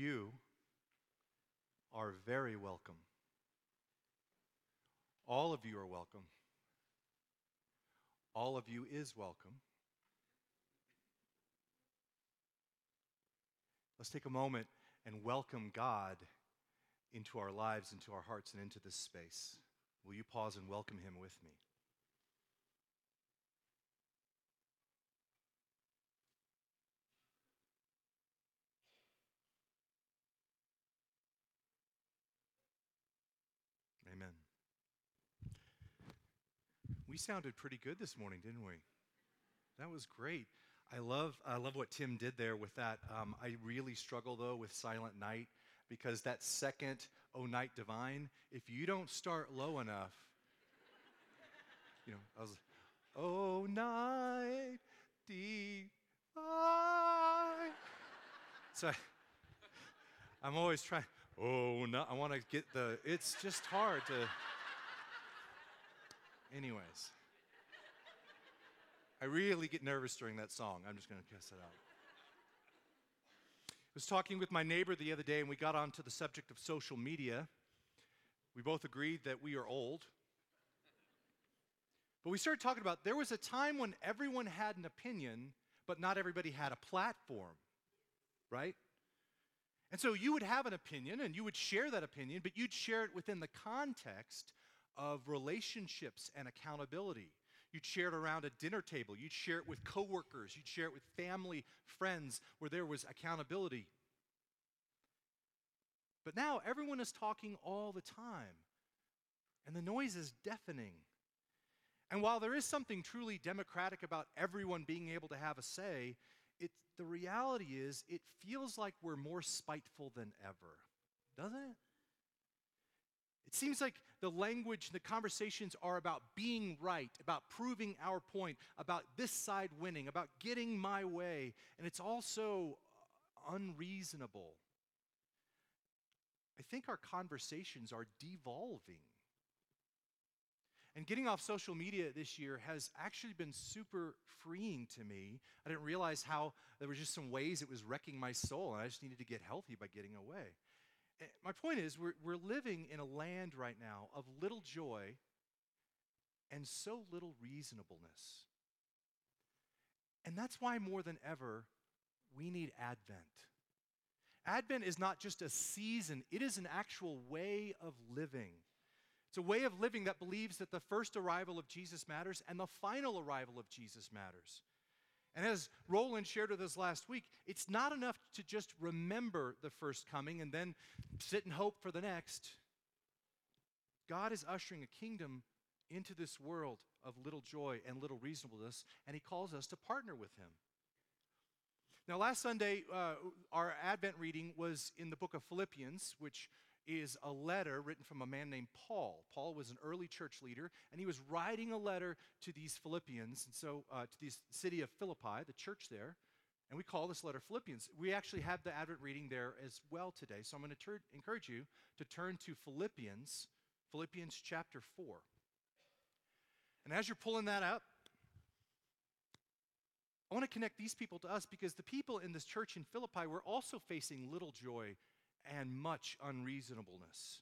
You are very welcome. All of you are welcome. All of you is welcome. Let's take a moment and welcome God into our lives, into our hearts, and into this space. Will you pause and welcome him with me? We sounded pretty good this morning, didn't we? That was great. I love, I love what Tim did there with that. Um, I really struggle, though, with Silent Night because that second, O Night Divine, if you don't start low enough, you know, I was, Oh Night Divine. So I, I'm always trying, oh no, I want to get the, it's just hard to, anyways. I really get nervous during that song. I'm just going to cuss it out. I was talking with my neighbor the other day, and we got onto the subject of social media. We both agreed that we are old. But we started talking about there was a time when everyone had an opinion, but not everybody had a platform, right? And so you would have an opinion and you would share that opinion, but you'd share it within the context of relationships and accountability. You'd share it around a dinner table. You'd share it with coworkers. You'd share it with family, friends, where there was accountability. But now everyone is talking all the time, and the noise is deafening. And while there is something truly democratic about everyone being able to have a say, it, the reality is it feels like we're more spiteful than ever, doesn't it? It seems like the language, the conversations are about being right, about proving our point, about this side winning, about getting my way, and it's also unreasonable. I think our conversations are devolving. And getting off social media this year has actually been super freeing to me. I didn't realize how there were just some ways it was wrecking my soul, and I just needed to get healthy by getting away. Eh, my point is, we're, we're living in a land right now of little joy and so little reasonableness. And that's why more than ever, we need Advent. Advent is not just a season, it is an actual way of living. It's a way of living that believes that the first arrival of Jesus matters and the final arrival of Jesus matters. And as Roland shared with us last week, it's not enough to just remember the first coming and then sit and hope for the next. God is ushering a kingdom into this world of little joy and little reasonableness, and He calls us to partner with Him. Now, last Sunday, uh, our Advent reading was in the book of Philippians, which is a letter written from a man named Paul. Paul was an early church leader, and he was writing a letter to these Philippians, and so uh, to the city of Philippi, the church there. And we call this letter Philippians. We actually have the Advent reading there as well today. So I'm going to encourage you to turn to Philippians, Philippians chapter 4. And as you're pulling that up, I want to connect these people to us because the people in this church in Philippi were also facing little joy and much unreasonableness.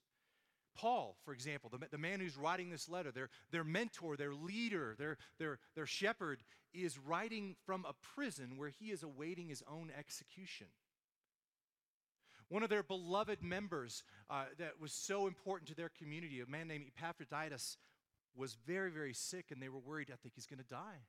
Paul, for example, the, the man who's writing this letter, their, their mentor, their leader, their, their, their shepherd, is writing from a prison where he is awaiting his own execution. One of their beloved members uh, that was so important to their community, a man named Epaphroditus, was very, very sick, and they were worried, I think he's going to die.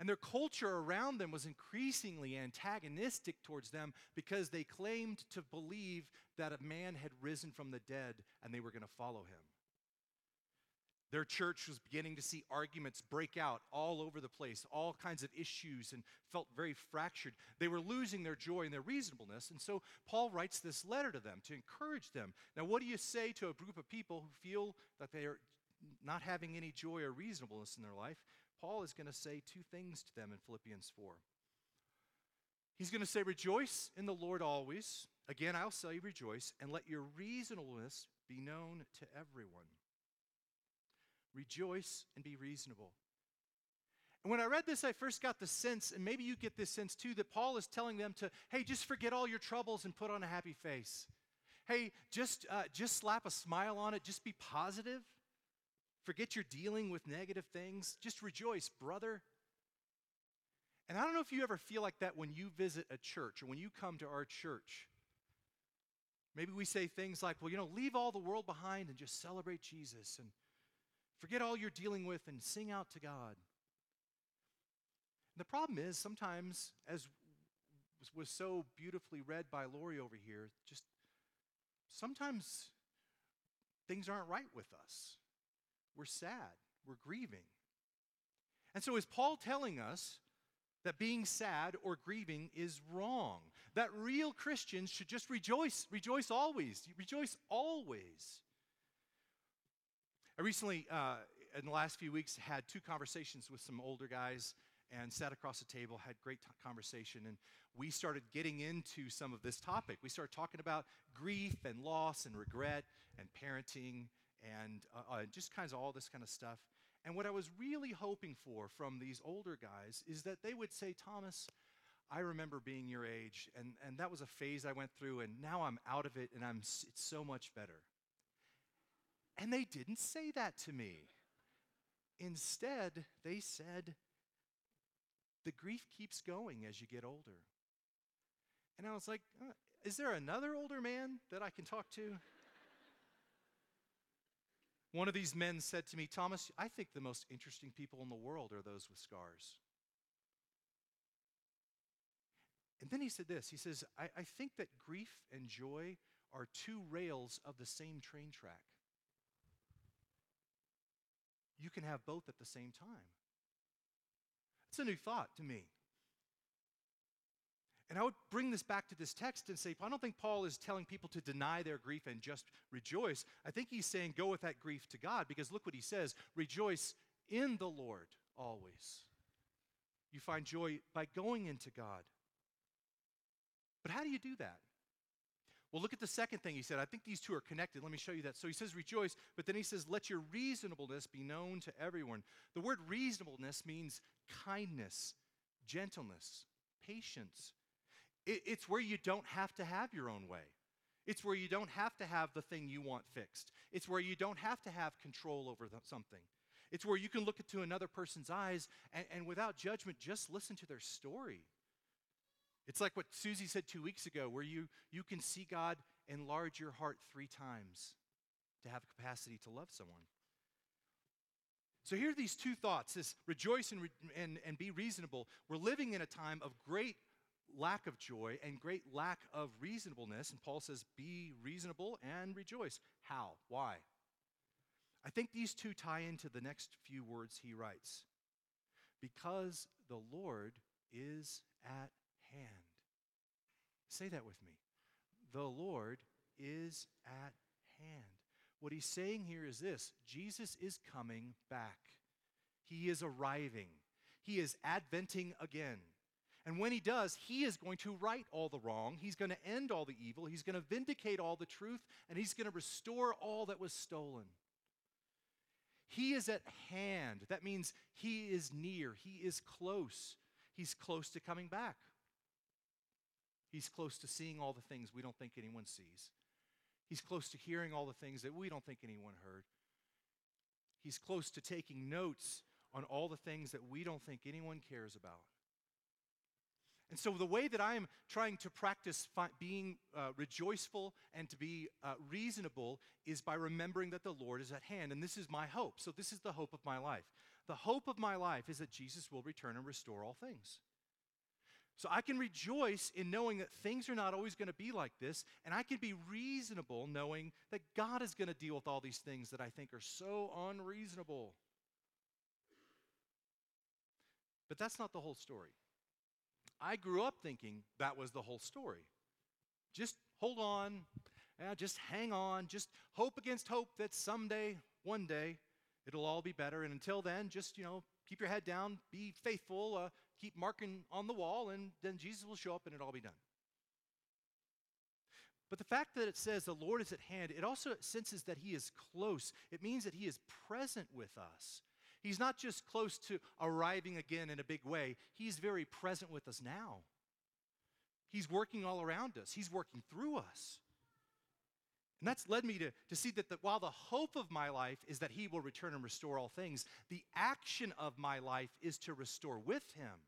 And their culture around them was increasingly antagonistic towards them because they claimed to believe that a man had risen from the dead and they were going to follow him. Their church was beginning to see arguments break out all over the place, all kinds of issues, and felt very fractured. They were losing their joy and their reasonableness. And so Paul writes this letter to them to encourage them. Now, what do you say to a group of people who feel that they are not having any joy or reasonableness in their life? Paul is going to say two things to them in Philippians 4. He's going to say, Rejoice in the Lord always. Again, I'll say rejoice, and let your reasonableness be known to everyone. Rejoice and be reasonable. And when I read this, I first got the sense, and maybe you get this sense too, that Paul is telling them to, hey, just forget all your troubles and put on a happy face. Hey, just, uh, just slap a smile on it, just be positive. Forget you're dealing with negative things. Just rejoice, brother. And I don't know if you ever feel like that when you visit a church or when you come to our church. Maybe we say things like, well, you know, leave all the world behind and just celebrate Jesus and forget all you're dealing with and sing out to God. And the problem is sometimes, as was so beautifully read by Lori over here, just sometimes things aren't right with us. We're sad, we're grieving. And so, is Paul telling us that being sad or grieving is wrong? That real Christians should just rejoice, rejoice always, rejoice always. I recently, uh, in the last few weeks, had two conversations with some older guys and sat across the table, had great t- conversation, and we started getting into some of this topic. We started talking about grief and loss and regret and parenting and uh, uh, just kinds of all this kind of stuff. And what I was really hoping for from these older guys is that they would say, Thomas, I remember being your age, and, and that was a phase I went through, and now I'm out of it, and I'm, it's so much better. And they didn't say that to me. Instead, they said, the grief keeps going as you get older. And I was like, uh, is there another older man that I can talk to? One of these men said to me, Thomas, I think the most interesting people in the world are those with scars. And then he said this He says, I, I think that grief and joy are two rails of the same train track. You can have both at the same time. It's a new thought to me. And I would bring this back to this text and say, I don't think Paul is telling people to deny their grief and just rejoice. I think he's saying, go with that grief to God, because look what he says rejoice in the Lord always. You find joy by going into God. But how do you do that? Well, look at the second thing he said. I think these two are connected. Let me show you that. So he says rejoice, but then he says, let your reasonableness be known to everyone. The word reasonableness means kindness, gentleness, patience. It's where you don't have to have your own way. It's where you don't have to have the thing you want fixed. It's where you don't have to have control over something. It's where you can look into another person's eyes and, and without judgment, just listen to their story. It's like what Susie said two weeks ago, where you, you can see God enlarge your heart three times to have capacity to love someone. So here are these two thoughts this rejoice and, and, and be reasonable. We're living in a time of great lack of joy and great lack of reasonableness. And Paul says, be reasonable and rejoice. How? Why? I think these two tie into the next few words he writes. Because the Lord is at hand. Say that with me. The Lord is at hand. What he's saying here is this Jesus is coming back. He is arriving. He is adventing again. And when he does, he is going to right all the wrong. He's going to end all the evil. He's going to vindicate all the truth. And he's going to restore all that was stolen. He is at hand. That means he is near. He is close. He's close to coming back. He's close to seeing all the things we don't think anyone sees. He's close to hearing all the things that we don't think anyone heard. He's close to taking notes on all the things that we don't think anyone cares about. And so, the way that I am trying to practice fi- being uh, rejoiceful and to be uh, reasonable is by remembering that the Lord is at hand. And this is my hope. So, this is the hope of my life. The hope of my life is that Jesus will return and restore all things. So I can rejoice in knowing that things are not always going to be like this, and I can be reasonable knowing that God is going to deal with all these things that I think are so unreasonable. But that's not the whole story. I grew up thinking that was the whole story. Just hold on, uh, just hang on, just hope against hope that someday, one day, it'll all be better. And until then, just, you know, keep your head down, be faithful, uh, keep marking on the wall, and then Jesus will show up and it'll all be done. But the fact that it says the Lord is at hand, it also senses that He is close. It means that He is present with us. He's not just close to arriving again in a big way, He's very present with us now. He's working all around us, He's working through us. And that's led me to, to see that the, while the hope of my life is that He will return and restore all things, the action of my life is to restore with Him.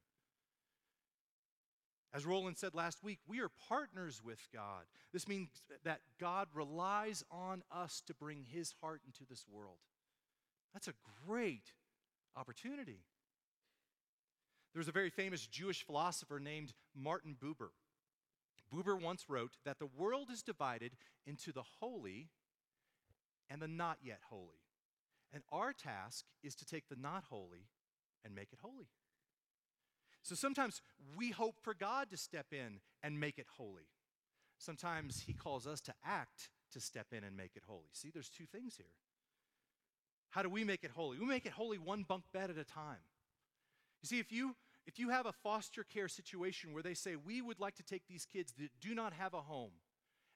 As Roland said last week, we are partners with God. This means that God relies on us to bring His heart into this world. That's a great opportunity. There's a very famous Jewish philosopher named Martin Buber. Buber once wrote that the world is divided into the holy and the not yet holy. And our task is to take the not holy and make it holy. So sometimes we hope for God to step in and make it holy. Sometimes He calls us to act to step in and make it holy. See, there's two things here. How do we make it holy? We make it holy one bunk bed at a time. You see, if you if you have a foster care situation where they say, We would like to take these kids that do not have a home,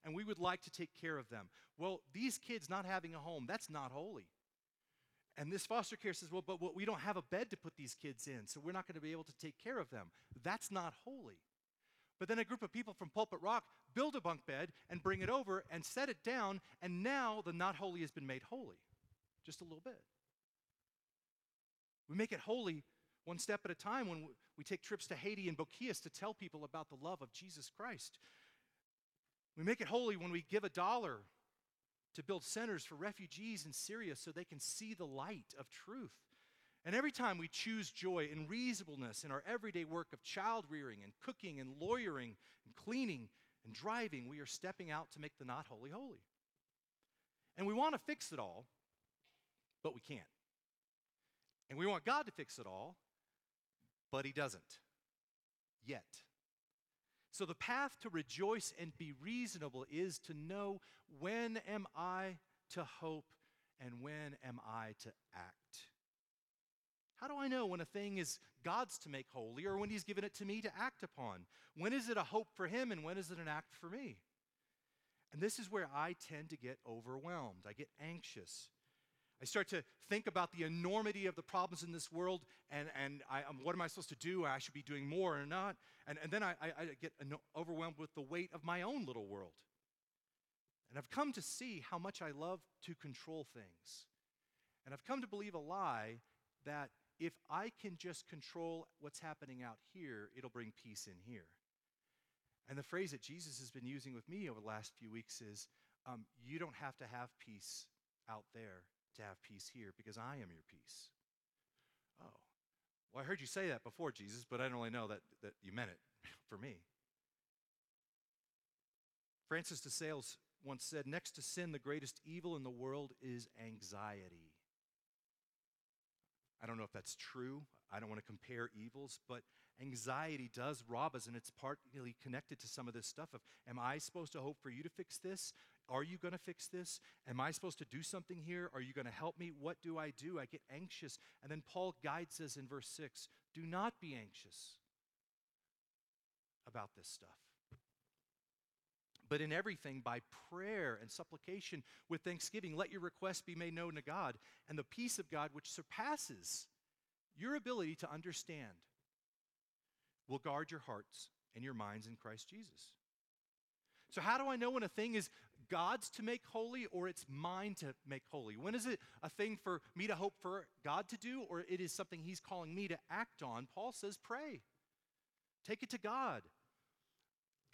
and we would like to take care of them. Well, these kids not having a home, that's not holy. And this foster care says, Well, but we don't have a bed to put these kids in, so we're not going to be able to take care of them. That's not holy. But then a group of people from Pulpit Rock build a bunk bed and bring it over and set it down, and now the not holy has been made holy. Just a little bit. We make it holy one step at a time when we take trips to Haiti and Boquillas to tell people about the love of Jesus Christ. We make it holy when we give a dollar to build centers for refugees in Syria so they can see the light of truth. And every time we choose joy and reasonableness in our everyday work of child rearing and cooking and lawyering and cleaning and driving, we are stepping out to make the not holy holy. And we want to fix it all, but we can't. And we want God to fix it all, but he doesn't yet. So the path to rejoice and be reasonable is to know when am I to hope and when am I to act. How do I know when a thing is God's to make holy or when He's given it to me to act upon? When is it a hope for Him and when is it an act for me? And this is where I tend to get overwhelmed. I get anxious. I start to think about the enormity of the problems in this world and, and I, um, what am I supposed to do? I should be doing more or not. And, and then I, I, I get overwhelmed with the weight of my own little world. And I've come to see how much I love to control things. And I've come to believe a lie that if I can just control what's happening out here, it'll bring peace in here. And the phrase that Jesus has been using with me over the last few weeks is um, you don't have to have peace out there to have peace here because I am your peace. Oh, well, I heard you say that before, Jesus, but I didn't really know that, that you meant it for me. Francis de Sales once said, Next to sin, the greatest evil in the world is anxiety. I don't know if that's true. I don't want to compare evils, but anxiety does rob us, and it's partly connected to some of this stuff of, am I supposed to hope for you to fix this? Are you going to fix this? Am I supposed to do something here? Are you going to help me? What do I do? I get anxious. And then Paul guides us in verse 6 do not be anxious about this stuff. But in everything, by prayer and supplication with thanksgiving, let your requests be made known to God, and the peace of God, which surpasses your ability to understand, will guard your hearts and your minds in Christ Jesus. So, how do I know when a thing is God's to make holy or it's mine to make holy? When is it a thing for me to hope for God to do or it is something He's calling me to act on? Paul says, pray. Take it to God.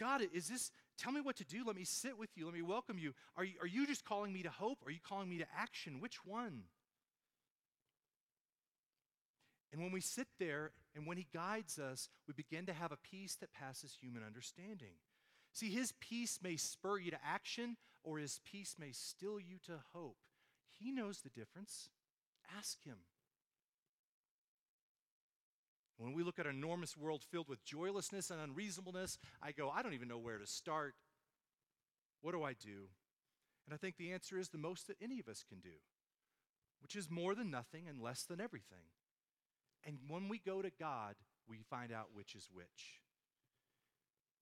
God, is this, tell me what to do. Let me sit with you. Let me welcome you. Are you, are you just calling me to hope? Are you calling me to action? Which one? And when we sit there and when He guides us, we begin to have a peace that passes human understanding. See, His peace may spur you to action, or His peace may still you to hope. He knows the difference. Ask Him. When we look at an enormous world filled with joylessness and unreasonableness, I go, I don't even know where to start. What do I do? And I think the answer is the most that any of us can do, which is more than nothing and less than everything. And when we go to God, we find out which is which.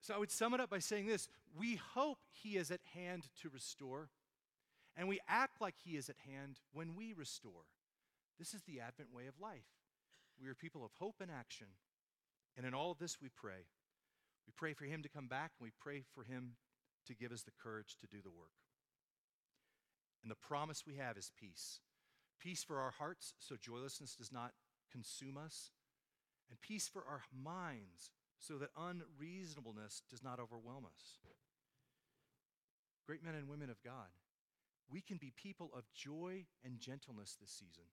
So I would sum it up by saying this We hope He is at hand to restore, and we act like He is at hand when we restore. This is the Advent way of life. We are people of hope and action. And in all of this, we pray. We pray for Him to come back, and we pray for Him to give us the courage to do the work. And the promise we have is peace peace for our hearts, so joylessness does not consume us, and peace for our minds, so that unreasonableness does not overwhelm us. Great men and women of God, we can be people of joy and gentleness this season.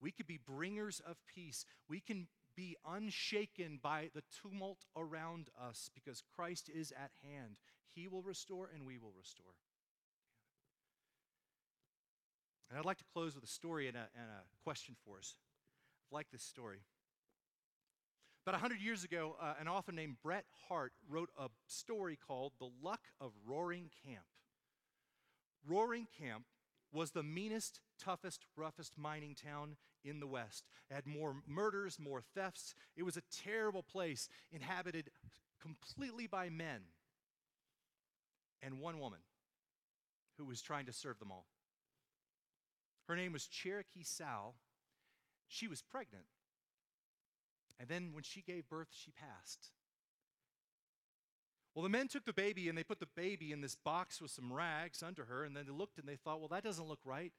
We could be bringers of peace. We can be unshaken by the tumult around us because Christ is at hand. He will restore and we will restore. And I'd like to close with a story and a, and a question for us. I like this story. About 100 years ago, uh, an author named Bret Harte wrote a story called The Luck of Roaring Camp. Roaring Camp was the meanest, toughest, roughest mining town in the West. It had more murders, more thefts. It was a terrible place, inhabited completely by men and one woman who was trying to serve them all. Her name was Cherokee Sal. She was pregnant. And then when she gave birth, she passed. Well, the men took the baby and they put the baby in this box with some rags under her, and then they looked and they thought, well, that doesn't look right.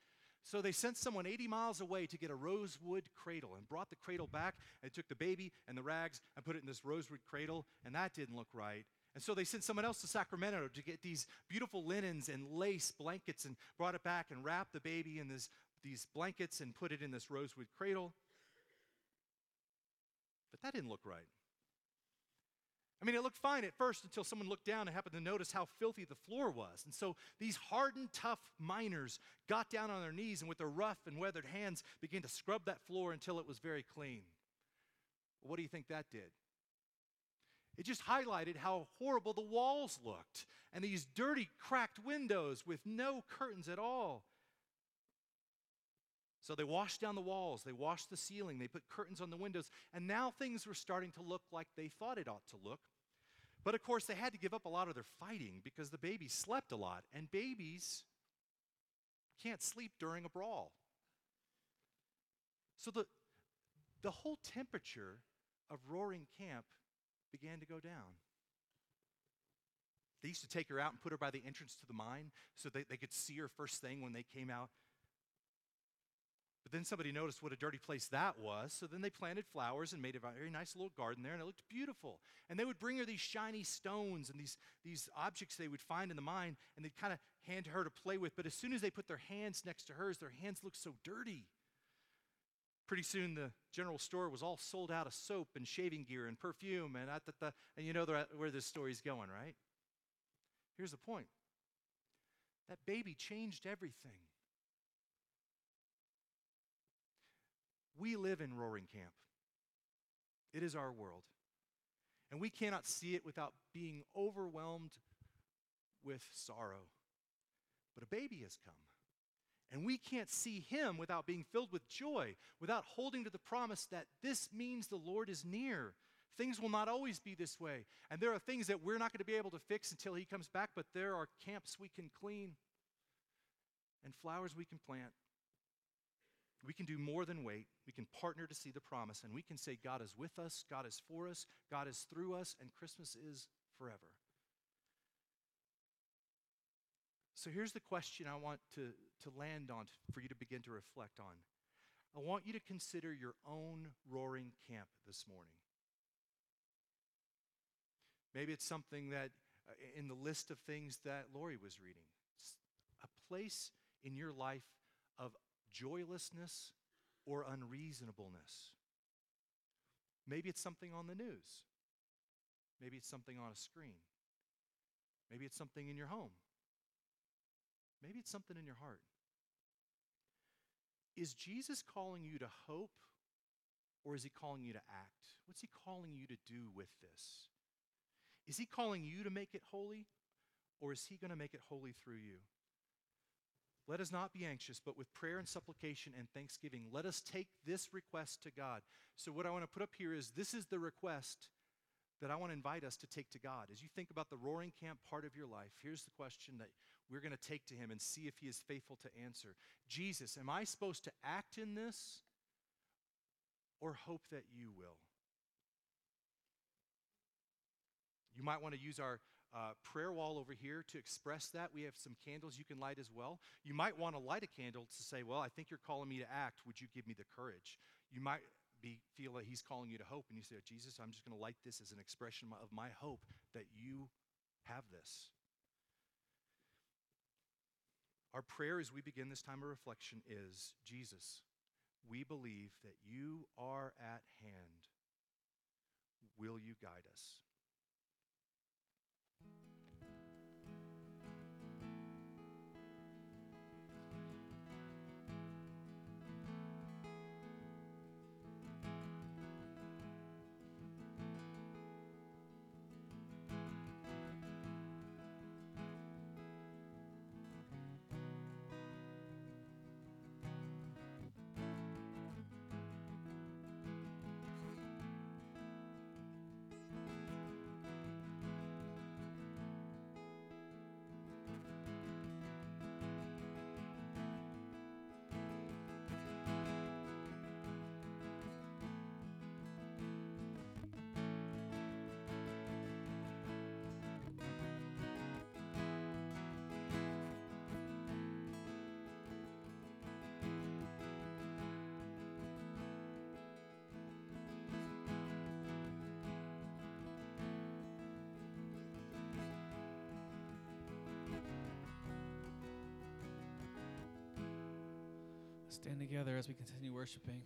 So they sent someone 80 miles away to get a rosewood cradle and brought the cradle back and took the baby and the rags and put it in this rosewood cradle, and that didn't look right. And so they sent someone else to Sacramento to get these beautiful linens and lace blankets and brought it back and wrapped the baby in this, these blankets and put it in this rosewood cradle. But that didn't look right. I mean, it looked fine at first until someone looked down and happened to notice how filthy the floor was. And so these hardened, tough miners got down on their knees and with their rough and weathered hands began to scrub that floor until it was very clean. What do you think that did? It just highlighted how horrible the walls looked and these dirty, cracked windows with no curtains at all. So they washed down the walls, they washed the ceiling, they put curtains on the windows, and now things were starting to look like they thought it ought to look. But of course, they had to give up a lot of their fighting because the babies slept a lot, and babies can't sleep during a brawl. So the, the whole temperature of Roaring Camp began to go down. They used to take her out and put her by the entrance to the mine so they, they could see her first thing when they came out. But then somebody noticed what a dirty place that was, so then they planted flowers and made a very nice little garden there, and it looked beautiful. And they would bring her these shiny stones and these, these objects they would find in the mine, and they'd kind of hand her to play with. But as soon as they put their hands next to hers, their hands looked so dirty. Pretty soon, the general store was all sold out of soap and shaving gear and perfume, and, and you know where this story's going, right? Here's the point that baby changed everything. We live in Roaring Camp, it is our world. And we cannot see it without being overwhelmed with sorrow. But a baby has come. And we can't see him without being filled with joy, without holding to the promise that this means the Lord is near. Things will not always be this way. And there are things that we're not going to be able to fix until he comes back, but there are camps we can clean and flowers we can plant. We can do more than wait. We can partner to see the promise, and we can say, God is with us, God is for us, God is through us, and Christmas is forever. So here's the question I want to, to land on for you to begin to reflect on. I want you to consider your own roaring camp this morning. Maybe it's something that uh, in the list of things that Lori was reading, a place in your life of joylessness or unreasonableness. Maybe it's something on the news. Maybe it's something on a screen. Maybe it's something in your home. Maybe it's something in your heart. Is Jesus calling you to hope or is he calling you to act? What's he calling you to do with this? Is he calling you to make it holy or is he going to make it holy through you? Let us not be anxious, but with prayer and supplication and thanksgiving, let us take this request to God. So, what I want to put up here is this is the request that I want to invite us to take to God. As you think about the roaring camp part of your life, here's the question that we're going to take to Him and see if He is faithful to answer Jesus, am I supposed to act in this or hope that you will. You might want to use our uh, prayer wall over here to express that. We have some candles you can light as well. You might want to light a candle to say, Well, I think you're calling me to act. Would you give me the courage? You might be, feel that He's calling you to hope, and you say, Jesus, I'm just going to light this as an expression of my hope that you have this. Our prayer as we begin this time of reflection is Jesus, we believe that you are at hand. Will you guide us? Stand together as we continue worshiping.